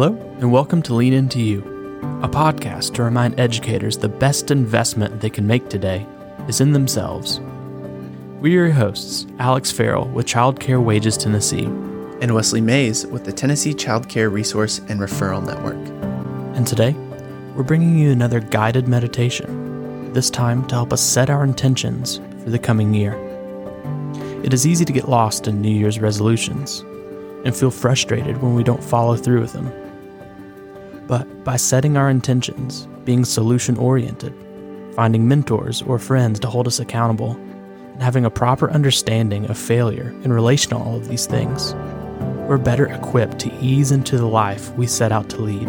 Hello, and welcome to Lean Into You, a podcast to remind educators the best investment they can make today is in themselves. We are your hosts, Alex Farrell with Child Care Wages Tennessee, and Wesley Mays with the Tennessee Child Care Resource and Referral Network. And today, we're bringing you another guided meditation, this time to help us set our intentions for the coming year. It is easy to get lost in New Year's resolutions and feel frustrated when we don't follow through with them. But by setting our intentions, being solution oriented, finding mentors or friends to hold us accountable, and having a proper understanding of failure in relation to all of these things, we're better equipped to ease into the life we set out to lead.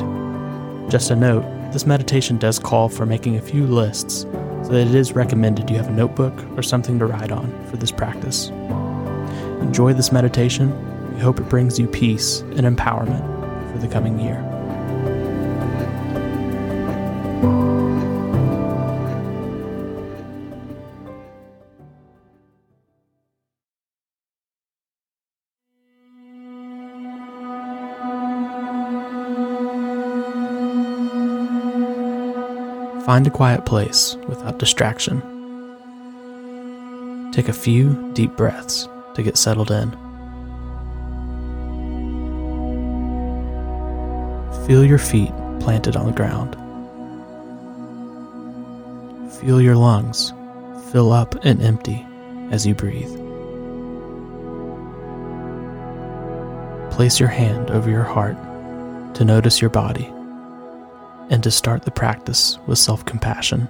Just a note this meditation does call for making a few lists, so that it is recommended you have a notebook or something to write on for this practice. Enjoy this meditation we hope it brings you peace and empowerment for the coming year. Find a quiet place without distraction. Take a few deep breaths to get settled in. Feel your feet planted on the ground. Feel your lungs fill up and empty as you breathe. Place your hand over your heart to notice your body and to start the practice with self compassion.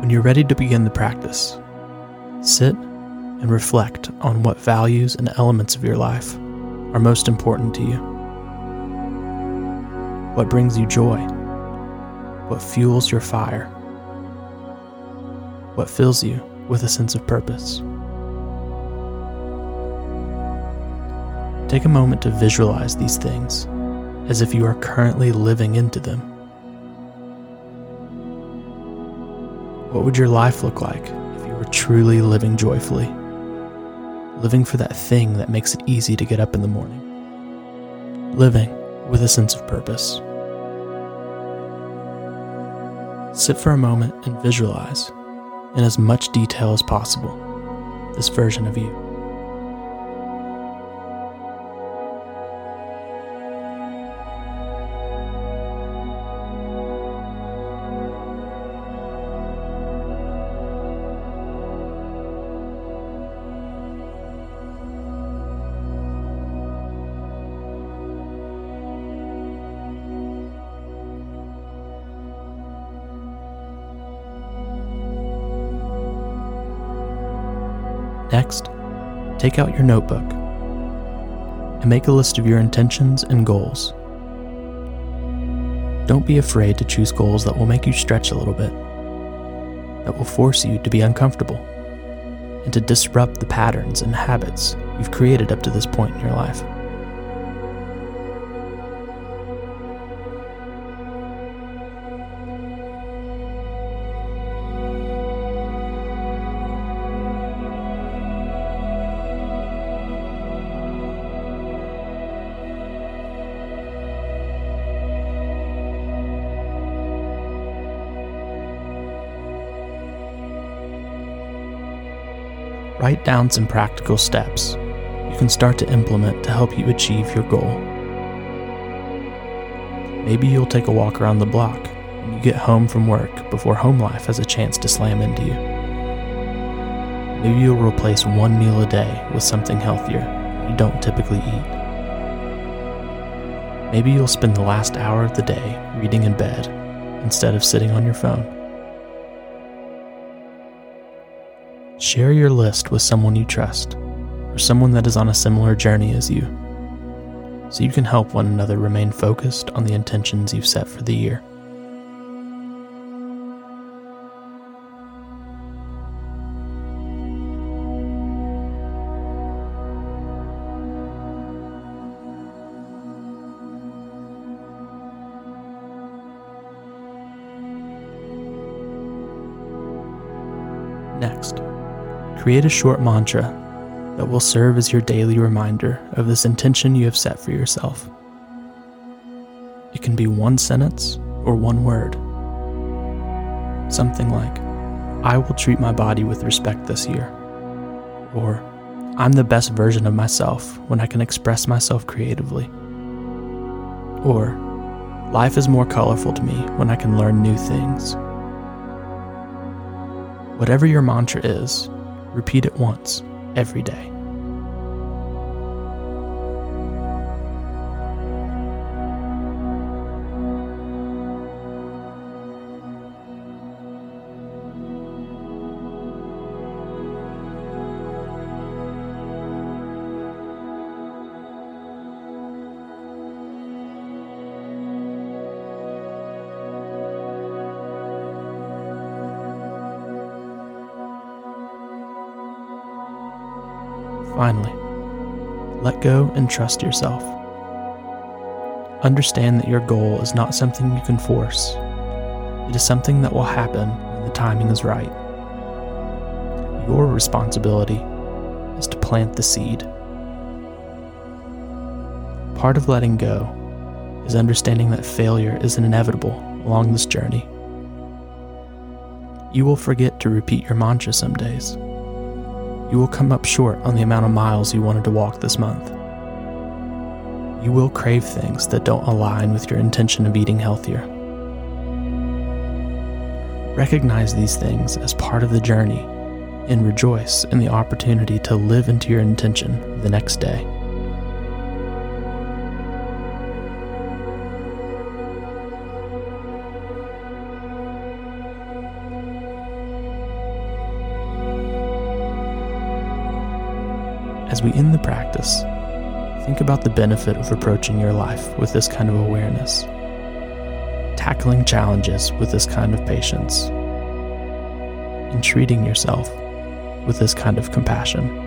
When you're ready to begin the practice, sit and reflect on what values and elements of your life are most important to you. What brings you joy? What fuels your fire? What fills you with a sense of purpose? Take a moment to visualize these things as if you are currently living into them. What would your life look like if you were truly living joyfully? Living for that thing that makes it easy to get up in the morning, living with a sense of purpose. Sit for a moment and visualize, in as much detail as possible, this version of you. Next, take out your notebook and make a list of your intentions and goals. Don't be afraid to choose goals that will make you stretch a little bit, that will force you to be uncomfortable, and to disrupt the patterns and habits you've created up to this point in your life. Write down some practical steps you can start to implement to help you achieve your goal. Maybe you'll take a walk around the block when you get home from work before home life has a chance to slam into you. Maybe you'll replace one meal a day with something healthier you don't typically eat. Maybe you'll spend the last hour of the day reading in bed instead of sitting on your phone. Share your list with someone you trust, or someone that is on a similar journey as you, so you can help one another remain focused on the intentions you've set for the year. Next, Create a short mantra that will serve as your daily reminder of this intention you have set for yourself. It can be one sentence or one word. Something like, I will treat my body with respect this year. Or, I'm the best version of myself when I can express myself creatively. Or, life is more colorful to me when I can learn new things. Whatever your mantra is, repeat it once every day. Finally, let go and trust yourself. Understand that your goal is not something you can force, it is something that will happen when the timing is right. Your responsibility is to plant the seed. Part of letting go is understanding that failure is inevitable along this journey. You will forget to repeat your mantra some days you will come up short on the amount of miles you wanted to walk this month. You will crave things that don't align with your intention of eating healthier. Recognize these things as part of the journey and rejoice in the opportunity to live into your intention the next day. As we end the practice, think about the benefit of approaching your life with this kind of awareness, tackling challenges with this kind of patience, and treating yourself with this kind of compassion.